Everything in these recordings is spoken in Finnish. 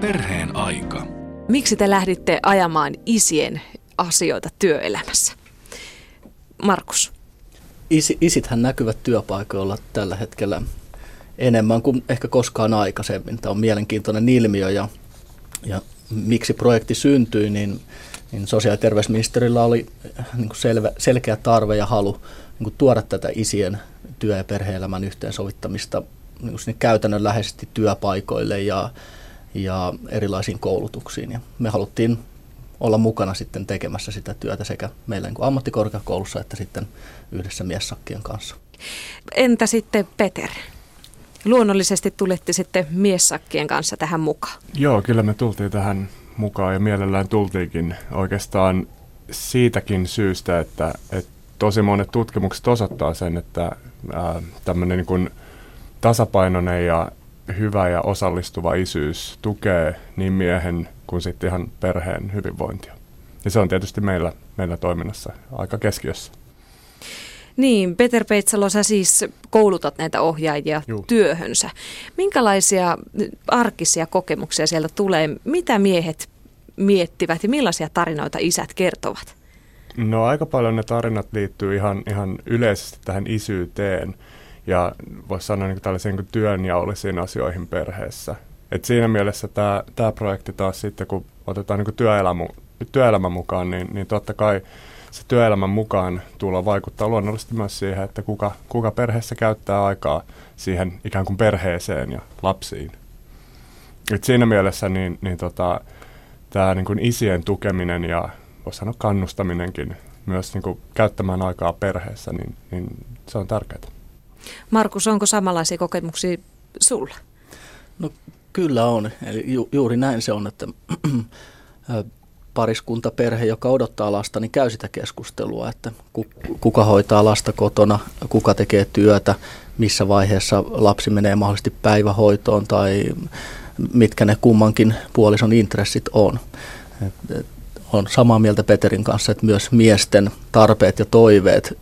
Perheen aika. Miksi te lähditte ajamaan isien asioita työelämässä? Markus. Isi, isithän näkyvät työpaikoilla tällä hetkellä enemmän kuin ehkä koskaan aikaisemmin. Tämä on mielenkiintoinen ilmiö ja, ja miksi projekti syntyi, niin, niin sosiaali- ja terveysministerillä oli niin kuin selvä, selkeä tarve ja halu niin kuin tuoda tätä isien työ- ja perhe-elämän yhteensovittamista niin kuin sinne käytännönläheisesti työpaikoille ja, ja erilaisiin koulutuksiin. Ja me haluttiin olla mukana sitten tekemässä sitä työtä sekä meillä niin ammattikorkeakoulussa että sitten yhdessä miessakkien kanssa. Entä sitten Peter? Luonnollisesti tulette sitten miessakkien kanssa tähän mukaan. Joo, kyllä me tultiin tähän mukaan ja mielellään tultiinkin oikeastaan siitäkin syystä, että, että tosi monet tutkimukset osoittaa sen, että tämmöinen niin kuin tasapainoinen ja hyvä ja osallistuva isyys tukee niin miehen kuin sitten ihan perheen hyvinvointia. Ja se on tietysti meillä, meillä toiminnassa aika keskiössä. Niin, Peter Peitsalo, sä siis koulutat näitä ohjaajia Juh. työhönsä. Minkälaisia arkisia kokemuksia sieltä tulee? Mitä miehet miettivät ja millaisia tarinoita isät kertovat? No aika paljon ne tarinat liittyy ihan, ihan yleisesti tähän isyyteen ja voisi sanoa niin tällaisiin niin työnjaollisiin asioihin perheessä. Et siinä mielessä tämä, tämä projekti taas sitten, kun otetaan niin työelämä, työelämä mukaan, niin, niin totta kai se työelämän mukaan tulla vaikuttaa luonnollisesti myös siihen, että kuka, kuka perheessä käyttää aikaa siihen ikään kuin perheeseen ja lapsiin. Et siinä mielessä niin, niin tota, tämä niin isien tukeminen ja voisi sanoa kannustaminenkin myös niin käyttämään aikaa perheessä, niin, niin se on tärkeää. Markus, onko samanlaisia kokemuksia sulla? No kyllä on. Eli ju, juuri näin se on, että pariskunta, perhe, joka odottaa lasta, niin käy sitä keskustelua, että kuka hoitaa lasta kotona, kuka tekee työtä, missä vaiheessa lapsi menee mahdollisesti päivähoitoon tai mitkä ne kummankin puolison intressit on. on samaa mieltä Peterin kanssa, että myös miesten tarpeet ja toiveet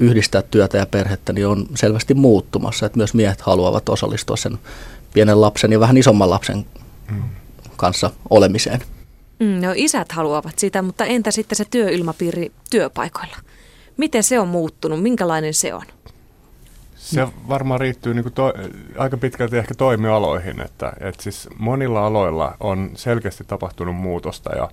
yhdistää työtä ja perhettä niin on selvästi muuttumassa, että myös miehet haluavat osallistua sen pienen lapsen ja vähän isomman lapsen mm. kanssa olemiseen. Mm, no isät haluavat sitä, mutta entä sitten se työilmapiiri työpaikoilla? Miten se on muuttunut? Minkälainen se on? Se varmaan riittyy niin to, aika pitkälti ehkä toimialoihin, että, että siis monilla aloilla on selkeästi tapahtunut muutosta ja,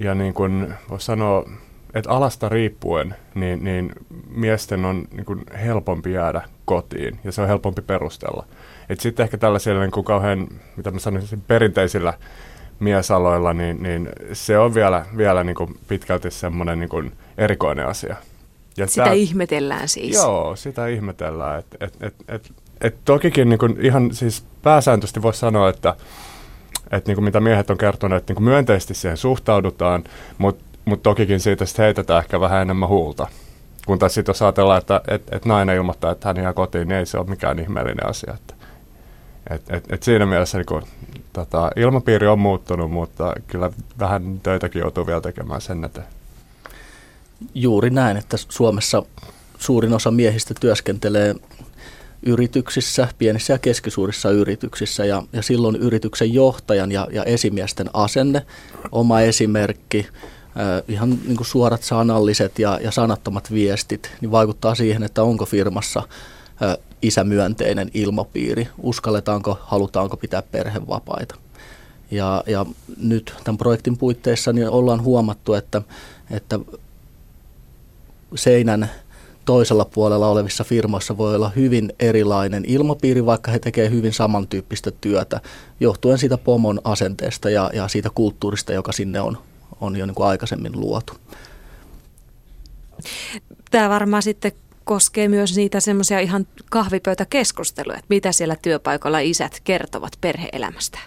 ja niin kuin voisi sanoa, että alasta riippuen, niin, niin miesten on niin kuin helpompi jäädä kotiin ja se on helpompi perustella. Sitten ehkä tällaisilla niin kuin kauhean, mitä mä sanoisin, perinteisillä miesaloilla, niin, niin se on vielä, vielä niin kuin pitkälti semmoinen niin kuin erikoinen asia. Ja sitä tää, ihmetellään siis. Joo, sitä ihmetellään. Et, et, et, et, et tokikin niin kuin ihan siis pääsääntöisesti voisi sanoa, että et niin kuin mitä miehet on kertoneet, että niin kuin myönteisesti siihen suhtaudutaan, mutta mut tokikin siitä sitten heitetään ehkä vähän enemmän huulta. Kun taas sitten jos ajatellaan, että et, et nainen ilmoittaa, että hän jää kotiin, niin ei se ole mikään ihmeellinen asia. Että, et, et, et siinä mielessä niin kuin, tota, ilmapiiri on muuttunut, mutta kyllä vähän töitäkin joutuu vielä tekemään sen eteen. Juuri näin, että Suomessa suurin osa miehistä työskentelee yrityksissä, pienissä ja keskisuurissa yrityksissä ja, ja silloin yrityksen johtajan ja, ja esimiesten asenne, oma esimerkki, ihan niin kuin suorat sanalliset ja, ja sanattomat viestit, niin vaikuttaa siihen, että onko firmassa isämyönteinen ilmapiiri, uskalletaanko, halutaanko pitää perhevapaita. Ja, ja nyt tämän projektin puitteissa niin ollaan huomattu, että, että seinän toisella puolella olevissa firmoissa voi olla hyvin erilainen ilmapiiri, vaikka he tekevät hyvin samantyyppistä työtä, johtuen siitä pomon asenteesta ja, ja siitä kulttuurista, joka sinne on, on jo niin kuin aikaisemmin luotu. Tämä varmaan sitten koskee myös niitä semmoisia ihan kahvipöytäkeskusteluja, että mitä siellä työpaikalla isät kertovat perheelämästä.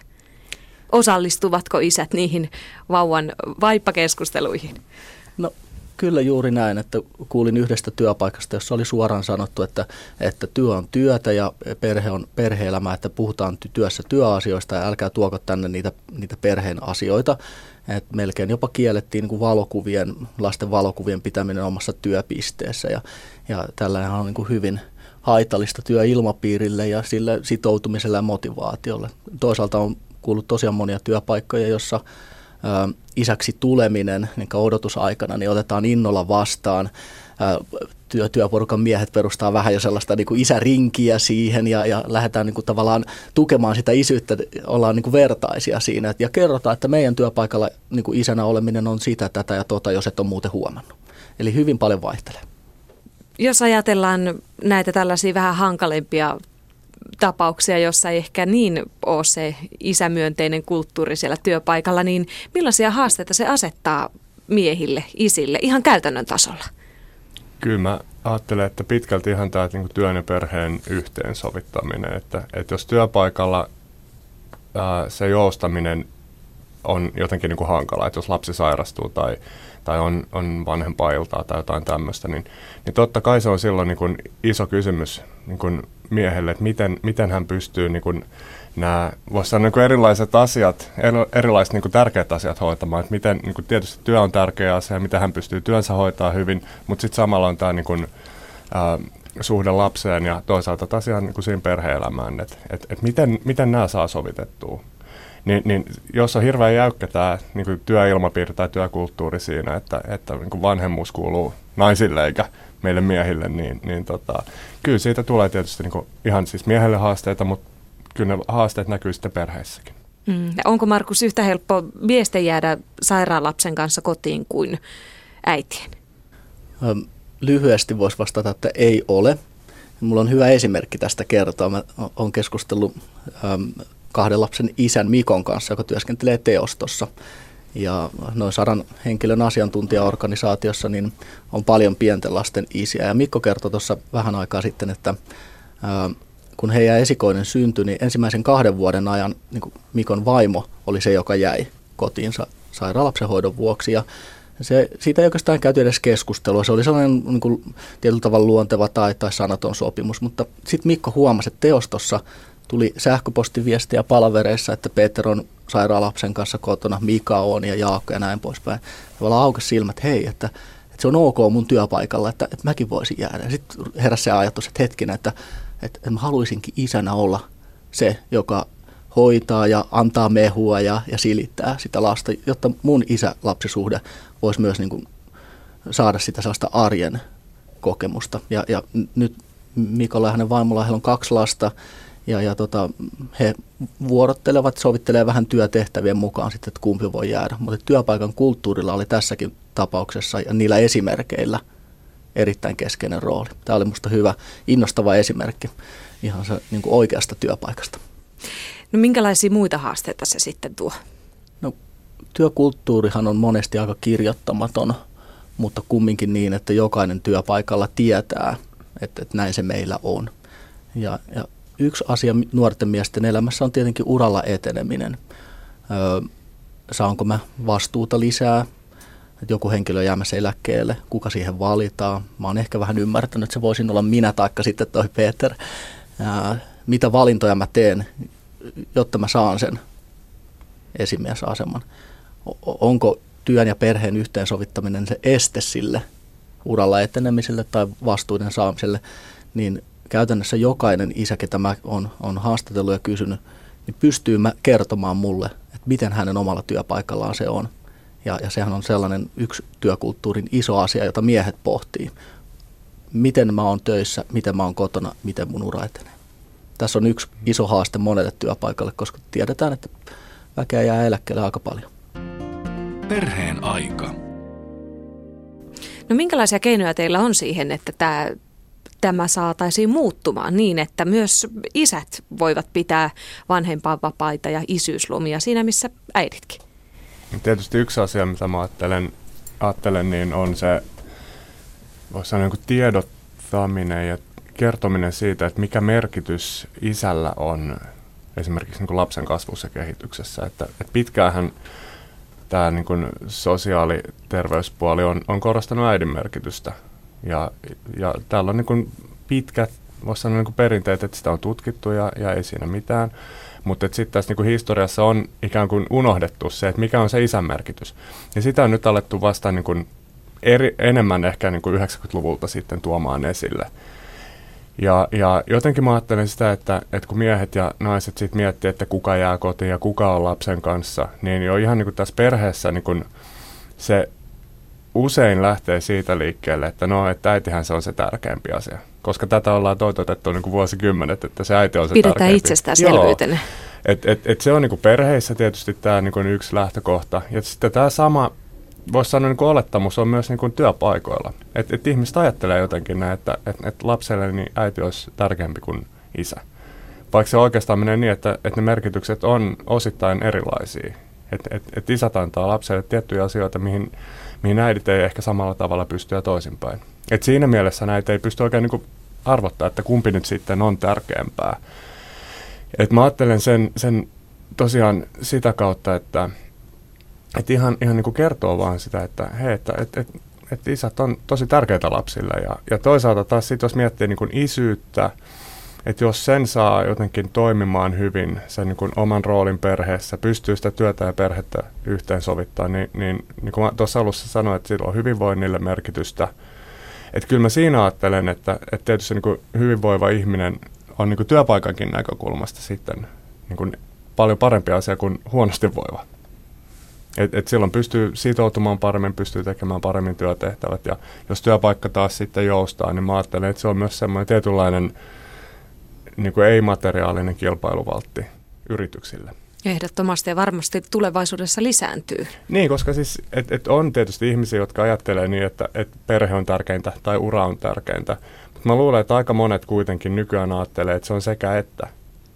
Osallistuvatko isät niihin vauvan vaippakeskusteluihin? No kyllä juuri näin, että kuulin yhdestä työpaikasta, jossa oli suoraan sanottu, että, että työ on työtä ja perhe on perheelämää, että puhutaan työssä työasioista ja älkää tuoko tänne niitä, niitä perheen asioita. Et melkein jopa kiellettiin niin valokuvien, lasten valokuvien pitäminen omassa työpisteessä ja, ja tällainen on niin kuin hyvin haitallista työilmapiirille ja sille sitoutumiselle ja motivaatiolle. Toisaalta on kuullut tosiaan monia työpaikkoja, jossa isäksi tuleminen niin odotusaikana niin otetaan innolla vastaan. Työ, työporukan miehet perustaa vähän jo sellaista niin kuin isärinkiä siihen ja, ja lähdetään niin kuin tavallaan tukemaan sitä isyyttä, ollaan niin kuin vertaisia siinä ja kerrotaan, että meidän työpaikalla niin kuin isänä oleminen on sitä, tätä ja tota, jos et ole muuten huomannut. Eli hyvin paljon vaihtelee. Jos ajatellaan näitä tällaisia vähän hankalempia tapauksia, jossa ei ehkä niin ole se isämyönteinen kulttuuri siellä työpaikalla, niin millaisia haasteita se asettaa miehille, isille, ihan käytännön tasolla? Kyllä mä ajattelen, että pitkälti ihan tämä niin työn ja perheen yhteensovittaminen, että, että jos työpaikalla ää, se joustaminen on jotenkin niin kuin hankala, että jos lapsi sairastuu tai, tai on, on vanhempailtaa tai jotain tämmöistä, niin, niin totta kai se on silloin niin kuin iso kysymys niin kuin miehelle, että miten, miten hän pystyy niin kuin nämä, voisi sanoa niin kuin erilaiset asiat, erilaiset niin kuin tärkeät asiat hoitamaan. Että miten, niin kuin tietysti työ on tärkeä asia, miten hän pystyy työnsä hoitaa hyvin, mutta sitten samalla on tämä niin kuin, ää, suhde lapseen ja toisaalta taas ihan niin kuin siinä perhe-elämään, että et, et miten, miten nämä saa sovitettua. Niin, niin jos on hirveän jäykkä tämä niin kuin työilmapiiri tai työkulttuuri siinä, että, että niin kuin vanhemmuus kuuluu naisille eikä meille miehille, niin, niin tota, kyllä siitä tulee tietysti niin kuin ihan siis miehelle haasteita, mutta kyllä ne haasteet näkyy sitten perheessäkin. Mm. Ja onko Markus yhtä helppo miesten jäädä sairaalapsen kanssa kotiin kuin äitien? Lyhyesti voisi vastata, että ei ole. Mulla on hyvä esimerkki tästä kertoa. Mä olen keskustellut kahden lapsen isän Mikon kanssa, joka työskentelee teostossa. Ja noin sadan henkilön asiantuntijaorganisaatiossa niin on paljon pienten lasten isiä. Ja Mikko kertoi tuossa vähän aikaa sitten, että kun heidän esikoinen syntyi, niin ensimmäisen kahden vuoden ajan niin Mikon vaimo oli se, joka jäi kotiinsa sairaalapsenhoidon vuoksi. Ja se, siitä ei oikeastaan käyty edes keskustelua. Se oli sellainen niin kuin, tietyllä tavalla luonteva tai, tai sanaton sopimus. Mutta sitten Mikko huomasi, että teostossa tuli sähköpostiviestiä palavereissa, että Peter on sairaalapsen kanssa kotona, Mika on ja Jaakko ja näin poispäin. Tavallaan aukesi silmät, hei, että, että se on ok mun työpaikalla, että, että mäkin voisin jäädä. Sitten heräsi se ajatus, että hetkinen, että että, että mä haluaisinkin isänä olla se, joka hoitaa ja antaa mehua ja, ja silittää sitä lasta, jotta mun isä-lapsisuhde voisi myös niin kuin saada sitä sellaista arjen kokemusta. Ja, ja nyt Mikolla ja hänen vaimolla heillä on kaksi lasta ja, ja tota, he vuorottelevat, sovittelee vähän työtehtävien mukaan sitten, että kumpi voi jäädä. Mutta työpaikan kulttuurilla oli tässäkin tapauksessa ja niillä esimerkkeillä – erittäin keskeinen rooli. Tämä oli minusta hyvä, innostava esimerkki ihan se niin kuin oikeasta työpaikasta. No minkälaisia muita haasteita se sitten tuo? No työkulttuurihan on monesti aika kirjoittamaton, mutta kumminkin niin, että jokainen työpaikalla tietää, että, että näin se meillä on. Ja, ja yksi asia nuorten miesten elämässä on tietenkin uralla eteneminen. Öö, saanko mä vastuuta lisää, että joku henkilö jäämässä eläkkeelle, kuka siihen valitaan. Mä oon ehkä vähän ymmärtänyt, että se voisin olla minä taikka sitten toi Peter. Ää, mitä valintoja mä teen, jotta mä saan sen esimiesaseman. Onko työn ja perheen yhteensovittaminen se este sille uralla etenemiselle tai vastuuden saamiselle, niin käytännössä jokainen isä, ketä mä on, on haastatellut ja kysynyt, niin pystyy mä kertomaan mulle, että miten hänen omalla työpaikallaan se on. Ja, ja sehän on sellainen yksi työkulttuurin iso asia, jota miehet pohtii. Miten mä oon töissä, miten mä oon kotona, miten mun ura etenee. Tässä on yksi iso haaste monelle työpaikalle, koska tiedetään, että väkeä jää eläkkeelle aika paljon. Perheen aika. No minkälaisia keinoja teillä on siihen, että tämä, tämä saataisiin muuttumaan niin, että myös isät voivat pitää vanhempainvapaita ja isyyslomia siinä, missä äiditkin? Tietysti yksi asia, mitä mä ajattelen, ajattelen niin on se, voisi sanoa niin tiedottaminen ja kertominen siitä, että mikä merkitys isällä on esimerkiksi niin kuin lapsen kasvussa ja kehityksessä. Että, että pitkäänhän tämä niin kuin sosiaaliterveyspuoli on, on korostanut äidin merkitystä. Ja, ja täällä on niin kuin pitkät, voisi sanoa niin kuin perinteet, että sitä on tutkittu ja, ja ei siinä mitään. Mutta sitten tässä niinku historiassa on ikään kuin unohdettu se, että mikä on se isän merkitys. Ja sitä on nyt alettu vasta niinku eri, enemmän ehkä niinku 90-luvulta sitten tuomaan esille. Ja, ja jotenkin mä ajattelen sitä, että, että kun miehet ja naiset sitten miettii, että kuka jää kotiin ja kuka on lapsen kanssa, niin jo ihan niin kuin tässä perheessä niin kuin se usein lähtee siitä liikkeelle, että no, että äitihän se on se tärkeämpi asia. Koska tätä ollaan toitotettu niin kuin vuosikymmenet, että se äiti on se Pidetään tärkeämpi. itsestäänselvyytenä. Et, et, et se on niin kuin perheissä tietysti tämä niin kuin yksi lähtökohta. Ja sitten tämä sama, voisi sanoa niin kuin olettamus on myös niin kuin työpaikoilla. Että et ihmiset ajattelee jotenkin näin, että et, et lapselle niin äiti olisi tärkeämpi kuin isä. Vaikka se oikeastaan menee niin, että, että ne merkitykset on osittain erilaisia. Että et, et isät antaa lapselle tiettyjä asioita, mihin mihin äidit ei ehkä samalla tavalla pysty ja toisinpäin. Et siinä mielessä näitä ei pysty oikein niin arvottaa, että kumpi nyt sitten on tärkeämpää. Et mä ajattelen sen, sen tosiaan sitä kautta, että et ihan, ihan niin kuin kertoo vaan sitä, että hei, että et, et, et isät on tosi tärkeitä lapsille. Ja, ja toisaalta taas sit, jos miettii niin kuin isyyttä, että jos sen saa jotenkin toimimaan hyvin, sen niin kuin oman roolin perheessä, pystyy sitä työtä ja perhettä yhteensovittaa, niin, niin, niin kuin tuossa alussa sanoin, että sillä on hyvinvoinnille merkitystä. Että kyllä mä siinä ajattelen, että, että tietysti niin kuin hyvinvoiva ihminen on niin kuin työpaikankin näkökulmasta sitten niin kuin paljon parempi asia kuin huonosti voiva. Et, et silloin pystyy sitoutumaan paremmin, pystyy tekemään paremmin työtehtävät ja jos työpaikka taas sitten joustaa, niin mä ajattelen, että se on myös semmoinen tietynlainen niin kuin ei-materiaalinen kilpailuvaltti yrityksille. Ehdottomasti ja varmasti tulevaisuudessa lisääntyy. Niin, koska siis et, et on tietysti ihmisiä, jotka ajattelee niin, että et perhe on tärkeintä tai ura on tärkeintä. Mutta mä luulen, että aika monet kuitenkin nykyään ajattelee, että se on sekä että.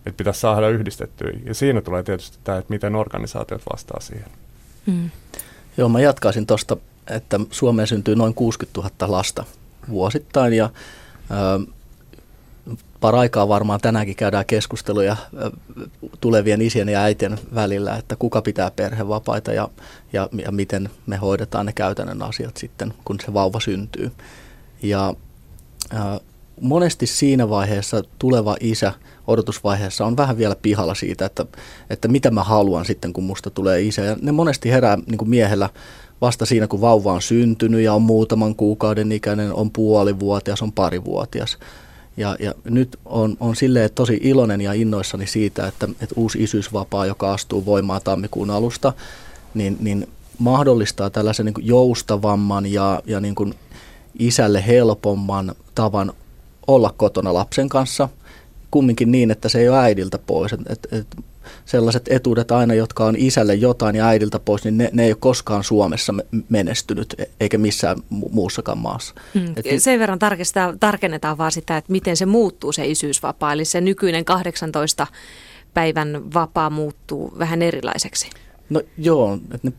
Että pitäisi saada yhdistettyä. Ja siinä tulee tietysti tämä, että miten organisaatiot vastaa siihen. Mm. Joo, mä jatkaisin tuosta, että Suomeen syntyy noin 60 000 lasta vuosittain ja ö, paraikaa varmaan tänäänkin käydään keskusteluja tulevien isien ja äitien välillä, että kuka pitää perhevapaita ja, ja, ja miten me hoidetaan ne käytännön asiat sitten, kun se vauva syntyy. Ja äh, monesti siinä vaiheessa tuleva isä odotusvaiheessa on vähän vielä pihalla siitä, että, että mitä mä haluan sitten, kun musta tulee isä. Ja ne monesti herää niin kuin miehellä vasta siinä, kun vauva on syntynyt ja on muutaman kuukauden ikäinen, on puolivuotias, on parivuotias. Ja, ja nyt on, on silleen tosi iloinen ja innoissani siitä, että, että uusi isyysvapaa, joka astuu voimaan tammikuun alusta, niin, niin mahdollistaa tällaisen niin joustavamman ja, ja niin kuin isälle helpomman tavan olla kotona lapsen kanssa. Kumminkin niin, että se ei ole äidiltä pois. Et, et, et sellaiset etuudet aina, jotka on isälle jotain ja äidiltä pois, niin ne, ne ei ole koskaan Suomessa menestynyt, e- eikä missään muussakaan maassa. Mm. Et, Sen verran tarkennetaan vaan sitä, että miten se muuttuu se isyysvapaa, eli se nykyinen 18 päivän vapaa muuttuu vähän erilaiseksi. No joo, että ne,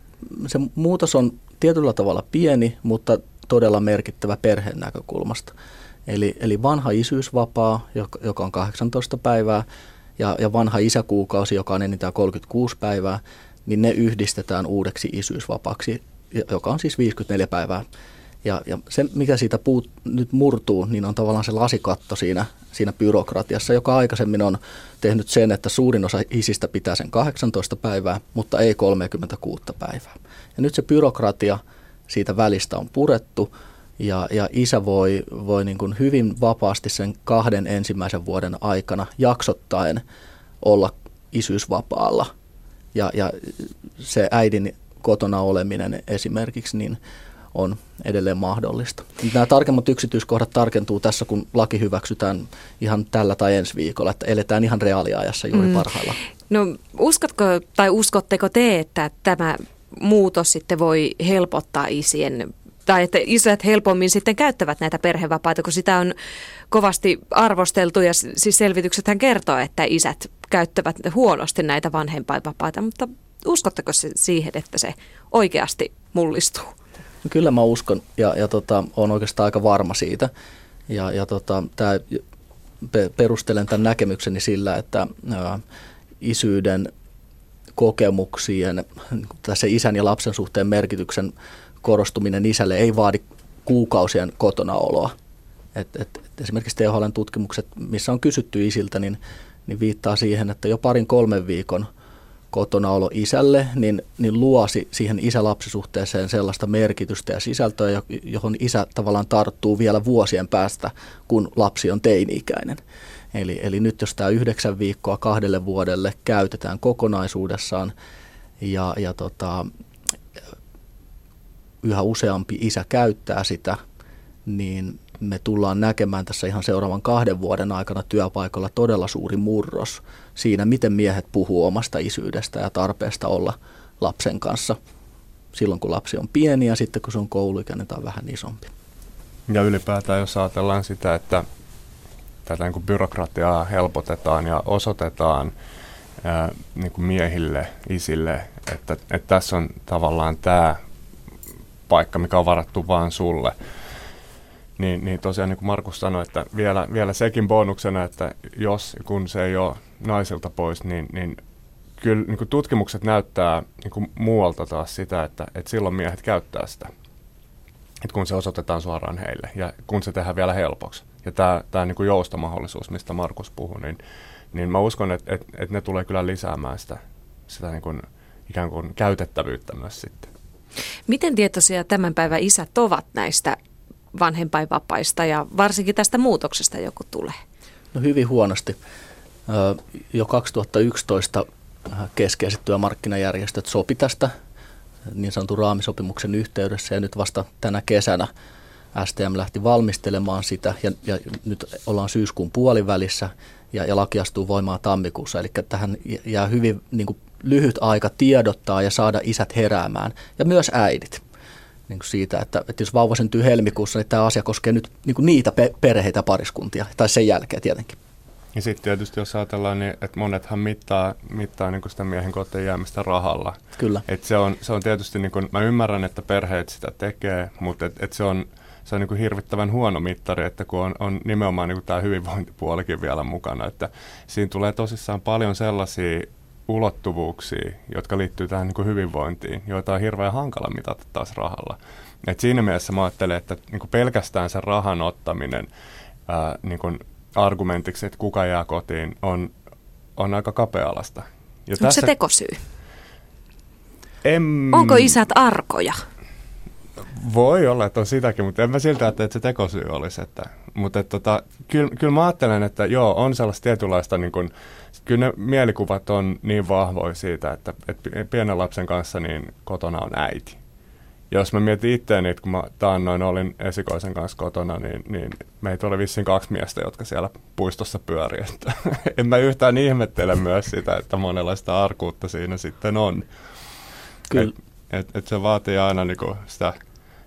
se muutos on tietyllä tavalla pieni, mutta todella merkittävä perheen näkökulmasta. Eli, eli vanha isyysvapaa, joka, joka on 18 päivää, ja, ja vanha isäkuukausi, joka on enintään 36 päivää, niin ne yhdistetään uudeksi isyysvapaksi, joka on siis 54 päivää. Ja, ja se, mikä siitä puut, nyt murtuu, niin on tavallaan se lasikatto siinä, siinä byrokratiassa, joka aikaisemmin on tehnyt sen, että suurin osa isistä pitää sen 18 päivää, mutta ei 36 päivää. Ja nyt se byrokratia siitä välistä on purettu, ja, ja isä voi, voi niin kuin hyvin vapaasti sen kahden ensimmäisen vuoden aikana jaksottaen olla isyysvapaalla. Ja, ja se äidin kotona oleminen esimerkiksi niin on edelleen mahdollista. Nämä tarkemmat yksityiskohdat tarkentuu tässä, kun laki hyväksytään ihan tällä tai ensi viikolla, että eletään ihan reaaliajassa juuri mm. parhailla. No uskotko tai uskotteko te, että tämä muutos sitten voi helpottaa isien tai että isät helpommin sitten käyttävät näitä perhevapaita, kun sitä on kovasti arvosteltu ja siis selvityksethän kertoo, että isät käyttävät huonosti näitä vanhempainvapaita, mutta uskotteko se siihen, että se oikeasti mullistuu? No kyllä mä uskon ja, ja tota, olen oikeastaan aika varma siitä. Ja, ja tota, tää, perustelen tämän näkemykseni sillä, että ää, isyyden kokemuksien, tässä isän ja lapsen suhteen merkityksen korostuminen isälle ei vaadi kuukausien kotona oloa. Et, et, et esimerkiksi THLn tutkimukset, missä on kysytty isiltä, niin, niin viittaa siihen, että jo parin kolmen viikon kotona olo isälle, niin, niin luosi siihen isä-lapsisuhteeseen sellaista merkitystä ja sisältöä, johon isä tavallaan tarttuu vielä vuosien päästä, kun lapsi on teini-ikäinen. Eli, eli nyt jos tämä yhdeksän viikkoa kahdelle vuodelle käytetään kokonaisuudessaan ja, ja tota, yhä useampi isä käyttää sitä, niin me tullaan näkemään tässä ihan seuraavan kahden vuoden aikana työpaikalla todella suuri murros siinä, miten miehet puhuu omasta isyydestä ja tarpeesta olla lapsen kanssa silloin, kun lapsi on pieni ja sitten kun se on kouluikäinen tai vähän isompi. Ja ylipäätään, jos ajatellaan sitä, että tätä niin kuin byrokratiaa helpotetaan ja osoitetaan ää, niin kuin miehille, isille, että, että tässä on tavallaan tämä paikka, mikä on varattu vaan sulle. Niin, niin tosiaan niin kuin Markus sanoi, että vielä, vielä sekin bonuksena, että jos kun se ei ole naisilta pois, niin, niin kyllä niin kuin tutkimukset näyttää niin kuin muualta taas sitä, että, että silloin miehet käyttää sitä. Että kun se osoitetaan suoraan heille ja kun se tehdään vielä helpoksi. Ja tämä, tämä niin kuin joustomahdollisuus, mistä Markus puhui, niin, niin mä uskon, että, että, että ne tulee kyllä lisäämään sitä, sitä niin kuin ikään kuin käytettävyyttä myös sitten. Miten tietoisia tämän päivän isät ovat näistä vanhempainvapaista ja varsinkin tästä muutoksesta joku tulee? No hyvin huonosti. Jo 2011 keskeiset työmarkkinajärjestöt sopi tästä niin sanotun raamisopimuksen yhteydessä ja nyt vasta tänä kesänä STM lähti valmistelemaan sitä ja, ja nyt ollaan syyskuun puolivälissä ja, ja laki astuu voimaan tammikuussa. Eli tähän jää hyvin niin kuin, lyhyt aika tiedottaa ja saada isät heräämään ja myös äidit. Niin kuin siitä, että, että jos vauva syntyy helmikuussa, niin tämä asia koskee nyt niin kuin niitä pe- perheitä pariskuntia, tai sen jälkeen tietenkin. Ja sitten tietysti jos ajatellaan, niin, että monethan mittaa, mittaa niin kuin sitä miehen kotiin jäämistä rahalla. Kyllä. Et se, on, se on tietysti, niin kuin, mä ymmärrän, että perheet sitä tekee, mutta et, et se on, se on niin kuin hirvittävän huono mittari, että kun on, on nimenomaan niin kuin tämä hyvinvointipuolikin vielä mukana, että siinä tulee tosissaan paljon sellaisia ulottuvuuksia, jotka liittyy tähän niin kuin hyvinvointiin, joita on hirveän hankala mitata taas rahalla. Et siinä mielessä mä ajattelen, että niin kuin pelkästään sen rahan ottaminen ää, niin kuin argumentiksi, että kuka jää kotiin, on, on aika kapea-alasta. Ja Onko tässä... se tekosyy? En... Onko isät arkoja? Voi olla, että on sitäkin, mutta en mä siltä, että, että se tekosyy olisi. Että, mutta että, tota, kyllä, kyllä mä ajattelen, että joo, on sellaista tietynlaista, niin kuin, kyllä ne mielikuvat on niin vahvoja siitä, että, että pienen lapsen kanssa niin kotona on äiti. Jos mä mietin itseäni, että kun mä taannoin olin esikoisen kanssa kotona, niin, niin meitä oli vissiin kaksi miestä, jotka siellä puistossa pyöri. Että en mä yhtään ihmettele myös sitä, että monenlaista arkuutta siinä sitten on. Kyllä. Et, et, et se vaatii aina niinku sitä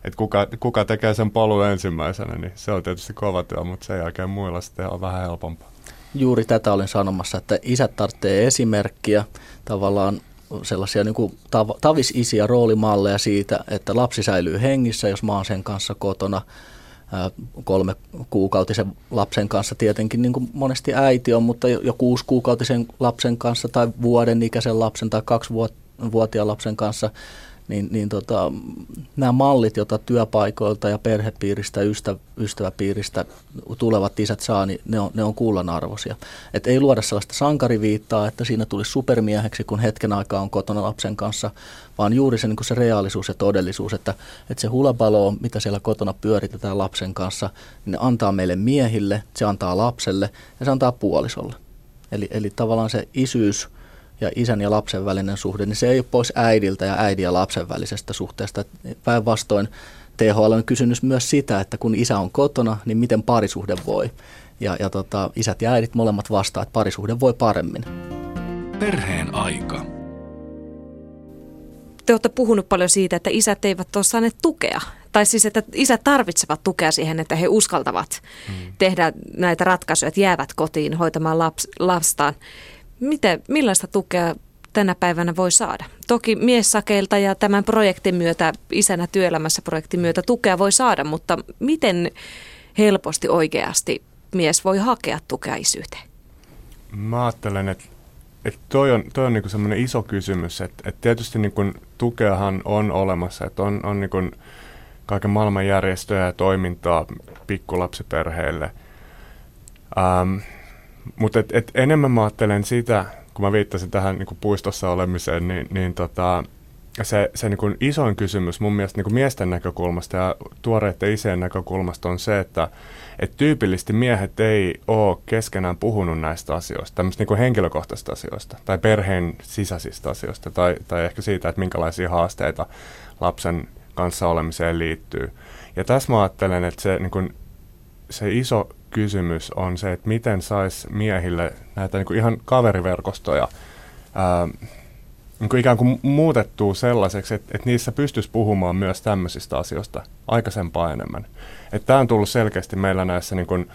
että kuka, kuka tekee sen polun ensimmäisenä, niin se on tietysti kova työ, mutta sen jälkeen muilla sitten on vähän helpompaa. Juuri tätä olin sanomassa, että isät tarvitsee esimerkkiä, tavallaan sellaisia niin kuin tav- tavisisiä roolimalleja siitä, että lapsi säilyy hengissä, jos mä oon sen kanssa kotona. kolme kuukautisen lapsen kanssa tietenkin niin kuin monesti äiti on, mutta jo kuusi kuukautisen lapsen kanssa tai vuoden ikäisen lapsen tai kaksi vuotiaan lapsen kanssa – niin, niin tota, nämä mallit, joita työpaikoilta ja perhepiiristä, ystä, ystäväpiiristä tulevat isät saa, niin ne on, ne on kullanarvoisia. Et ei luoda sellaista sankariviittaa, että siinä tulisi supermieheksi, kun hetken aikaa on kotona lapsen kanssa, vaan juuri se, niin se reaalisuus ja todellisuus, että, että se hulabalo, mitä siellä kotona pyöritetään lapsen kanssa, niin ne antaa meille miehille, se antaa lapselle ja se antaa puolisolle. Eli, eli tavallaan se isyys – ja isän ja lapsen välinen suhde, niin se ei ole pois äidiltä ja äidin ja lapsen välisestä suhteesta. Päinvastoin THL on kysynyt myös sitä, että kun isä on kotona, niin miten parisuhde voi. Ja, ja tota, isät ja äidit molemmat vastaa, että parisuhde voi paremmin. Perheen aika. Te olette puhunut paljon siitä, että isät eivät ole saaneet tukea. Tai siis, että isät tarvitsevat tukea siihen, että he uskaltavat hmm. tehdä näitä ratkaisuja, että jäävät kotiin hoitamaan laps, lastaan. Miten, millaista tukea tänä päivänä voi saada? Toki miessakeilta ja tämän projektin myötä, isänä työelämässä projektin myötä tukea voi saada, mutta miten helposti oikeasti mies voi hakea tukea isyyteen? Mä ajattelen, että, että toi on, toi on niin semmoinen iso kysymys, että, että tietysti niin kuin tukeahan on olemassa, että on, on niin kaiken maailman järjestöjä ja toimintaa pikkulapsiperheille. Ähm, mutta et, et enemmän mä ajattelen sitä, kun mä viittasin tähän niin kuin puistossa olemiseen, niin, niin tota, se, se niin kuin isoin kysymys mun mielestä niin kuin miesten näkökulmasta ja tuoreiden isien näkökulmasta on se, että et tyypillisesti miehet ei ole keskenään puhunut näistä asioista, tämmöistä niin kuin henkilökohtaisista asioista tai perheen sisäisistä asioista tai, tai ehkä siitä, että minkälaisia haasteita lapsen kanssa olemiseen liittyy. Ja tässä mä ajattelen, että se, niin kuin, se iso kysymys on se, että miten saisi miehille näitä niin kuin ihan kaveriverkostoja ää, niin kuin ikään kuin muutettua sellaiseksi, että, että niissä pystyisi puhumaan myös tämmöisistä asioista aikaisempaa enemmän. Että tämä on tullut selkeästi meillä näissä niin kuin,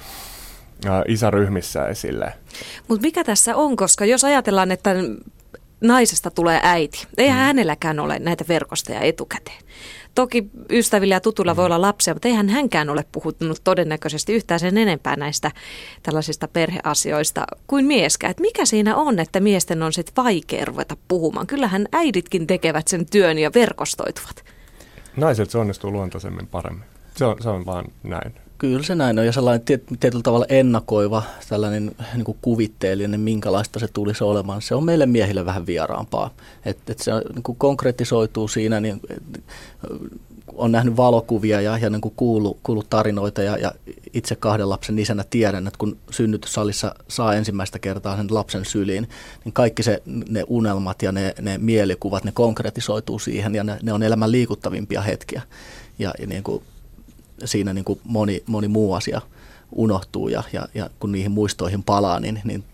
ää, isäryhmissä esille. Mutta mikä tässä on, koska jos ajatellaan, että naisesta tulee äiti, eihän mm. hänelläkään ole näitä verkostoja etukäteen. Toki ystävillä ja tutuilla voi olla lapsia, mutta eihän hänkään ole puhuttanut todennäköisesti yhtään sen enempää näistä tällaisista perheasioista kuin mieskään. Et mikä siinä on, että miesten on sitten vaikea ruveta puhumaan? Kyllähän äiditkin tekevät sen työn ja verkostoituvat. Naiset se onnistuu luontaisemmin paremmin. Se on, se on vaan näin. Kyllä se näin on ja sellainen tietyllä tavalla ennakoiva, tällainen niin kuin kuvitteellinen, minkälaista se tulisi olemaan. Se on meille miehille vähän vieraampaa. Et, et se niin kuin konkretisoituu siinä, niin on nähnyt valokuvia ja, ja niin kuin kuullut, kuullut tarinoita ja, ja itse kahden lapsen isänä tiedän, että kun synnytyssalissa saa ensimmäistä kertaa sen lapsen syliin, niin kaikki se, ne unelmat ja ne, ne mielikuvat, ne konkretisoituu siihen ja ne, ne on elämän liikuttavimpia hetkiä. Ja, ja niin kuin siinä niin kuin moni, moni muu asia unohtuu ja, ja, ja kun niihin muistoihin palaa, niin, niin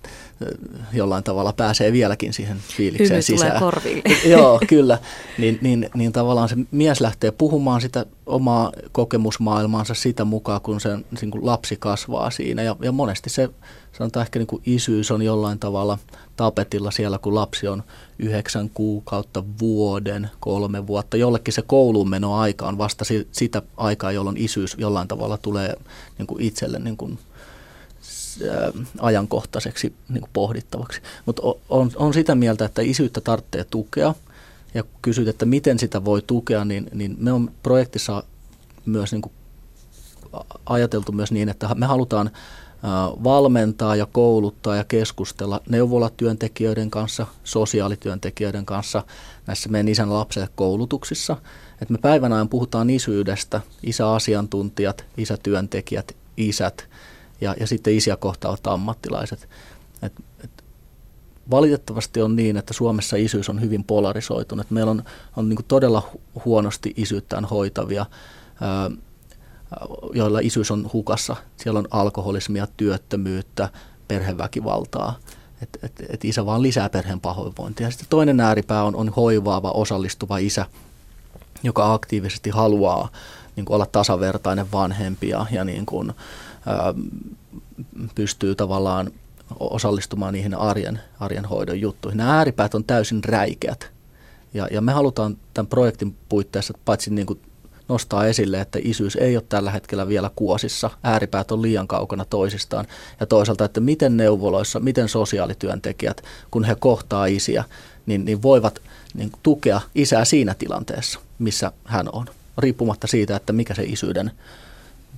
jollain tavalla pääsee vieläkin siihen fiilikseen Hymy sisään. tulee korville. Joo, kyllä. Niin, niin, niin tavallaan se mies lähtee puhumaan sitä omaa kokemusmaailmaansa sitä mukaan, kun se niin kuin lapsi kasvaa siinä. Ja, ja monesti se, sanotaan ehkä niin kuin isyys on jollain tavalla tapetilla siellä, kun lapsi on yhdeksän kuukautta, vuoden, kolme vuotta. Jollekin se kouluun meno aika on vasta sitä aikaa, jolloin isyys jollain tavalla tulee niin kuin itselle niin kuin ajankohtaiseksi niin kuin pohdittavaksi. Mutta on, on sitä mieltä, että isyyttä tarvitsee tukea. Ja kysyt, että miten sitä voi tukea, niin, niin me on projektissa myös niin kuin ajateltu myös niin, että me halutaan valmentaa ja kouluttaa ja keskustella neuvolatyöntekijöiden kanssa, sosiaalityöntekijöiden kanssa näissä meidän isän lapselle koulutuksissa. Että me päivän ajan puhutaan isyydestä, isäasiantuntijat, isätyöntekijät, isät ja, ja sitten isiä kohtaavat ammattilaiset. Et, et valitettavasti on niin, että Suomessa isyys on hyvin polarisoitunut. Meillä on, on niin todella huonosti isyyttään hoitavia, joilla isyys on hukassa. Siellä on alkoholismia, työttömyyttä, perheväkivaltaa. Että et, et isä vaan lisää perheen pahoinvointia. Sitten toinen ääripää on, on hoivaava, osallistuva isä, joka aktiivisesti haluaa niin kuin olla tasavertainen vanhempi ja, ja niin kuin, pystyy tavallaan osallistumaan niihin arjen, arjen hoidon juttuihin. Nämä ääripäät on täysin räikeät. Ja, ja me halutaan tämän projektin puitteissa paitsi niin kuin nostaa esille, että isyys ei ole tällä hetkellä vielä kuosissa, ääripäät on liian kaukana toisistaan. Ja toisaalta, että miten neuvoloissa, miten sosiaalityöntekijät, kun he kohtaa isiä, niin, niin voivat niin tukea isää siinä tilanteessa, missä hän on, riippumatta siitä, että mikä se isyyden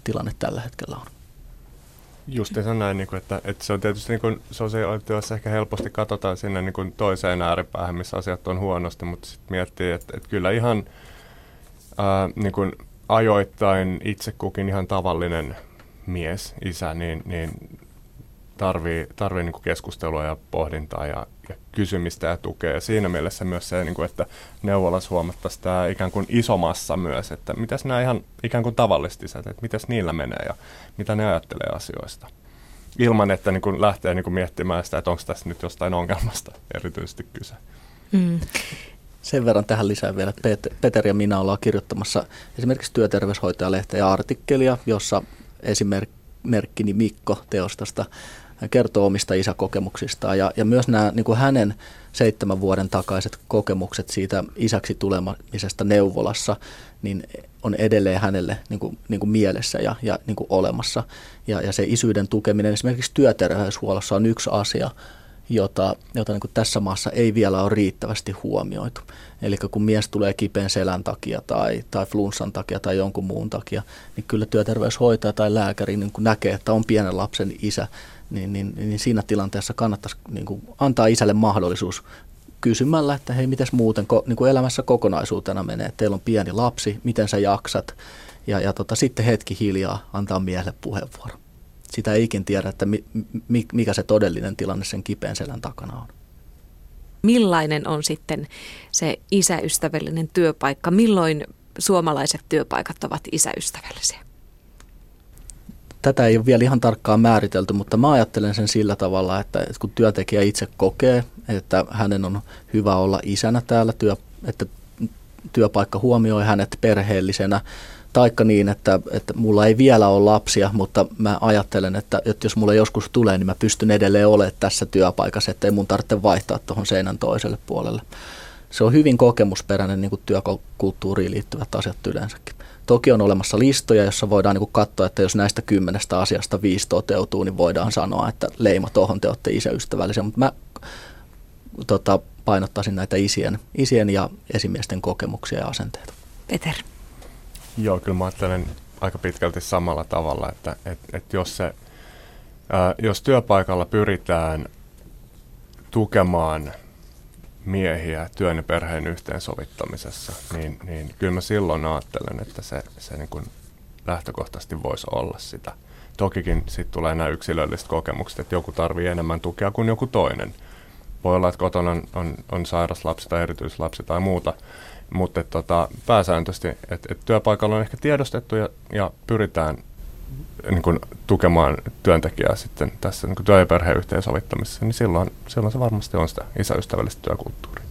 tilanne tällä hetkellä on. Just se näin, niin kuin, että, että se on tietysti niin kuin sosiaalityössä ehkä helposti katsotaan sinne niin kuin toiseen ääripäähän, missä asiat on huonosti, mutta sitten miettii, että, että kyllä ihan ää, niin kuin ajoittain itse kukin ihan tavallinen mies, isä, niin, niin tarvii, tarvii niin kuin keskustelua ja pohdintaa ja kysymistä ja tukea. Ja siinä mielessä myös se, niin kuin, että neuvolassa huomattaisiin tämä ikään kuin iso massa myös, että mitäs nämä ihan ikään kuin tavalliset isät, että mitäs niillä menee ja mitä ne ajattelee asioista. Ilman, että niin kuin lähtee niin kuin miettimään sitä, että onko tässä nyt jostain ongelmasta erityisesti kyse. Mm. Sen verran tähän lisää vielä, että Peter ja minä ollaan kirjoittamassa esimerkiksi työterveyshoitajalehteen ja artikkelia, jossa esimerkkini Mikko teostosta kertoo omista isäkokemuksistaan ja, ja myös nämä niin kuin hänen seitsemän vuoden takaiset kokemukset siitä isäksi tulemisesta neuvolassa, niin on edelleen hänelle niin kuin, niin kuin mielessä ja, ja niin kuin olemassa. Ja, ja se isyyden tukeminen esimerkiksi työterveyshuollossa on yksi asia, jota, jota niin kuin tässä maassa ei vielä ole riittävästi huomioitu. Eli kun mies tulee kipeän selän takia tai, tai flunssan takia tai jonkun muun takia, niin kyllä työterveyshoitaja tai lääkäri niin kuin näkee, että on pienen lapsen isä, niin, niin, niin siinä tilanteessa kannattaisi niin kuin antaa isälle mahdollisuus kysymällä, että hei, miten muuten niin kuin elämässä kokonaisuutena menee, teillä on pieni lapsi, miten sä jaksat, ja, ja tota, sitten hetki hiljaa antaa miehelle puheenvuoro. Sitä ei ikin tiedä, että mi, mi, mikä se todellinen tilanne sen kipeän selän takana on. Millainen on sitten se isäystävällinen työpaikka? Milloin suomalaiset työpaikat ovat isäystävällisiä? Tätä ei ole vielä ihan tarkkaan määritelty, mutta mä ajattelen sen sillä tavalla, että kun työntekijä itse kokee, että hänen on hyvä olla isänä täällä, työ, että työpaikka huomioi hänet perheellisenä, taikka niin, että, että mulla ei vielä ole lapsia, mutta mä ajattelen, että, että jos mulla joskus tulee, niin mä pystyn edelleen olemaan tässä työpaikassa, että ei mun tarvitse vaihtaa tuohon seinän toiselle puolelle. Se on hyvin kokemusperäinen niin kuin työkulttuuriin liittyvät asiat yleensäkin. Toki on olemassa listoja, jossa voidaan niin katsoa, että jos näistä kymmenestä asiasta viisi toteutuu, niin voidaan sanoa, että leima tuohon te olette isäystävällisiä. Mutta mä tota, painottaisin näitä isien, isien ja esimiesten kokemuksia ja asenteita. Peter. Joo, kyllä mä ajattelen aika pitkälti samalla tavalla, että, että, että jos, se, ää, jos työpaikalla pyritään tukemaan miehiä työn ja perheen yhteensovittamisessa, niin, niin kyllä mä silloin ajattelen, että se, se niin kuin lähtökohtaisesti voisi olla sitä. Tokikin sitten tulee nämä yksilölliset kokemukset, että joku tarvii enemmän tukea kuin joku toinen. Voi olla, että kotona on, on, on sairas lapsi tai erityislapsi tai muuta, mutta tota, pääsääntöisesti, että et työpaikalla on ehkä tiedostettu ja, ja pyritään niin kuin, tukemaan työntekijää sitten tässä niin työ- ja perheen yhteensovittamisessa, niin silloin, silloin se varmasti on sitä isäystävällistä työkulttuuria.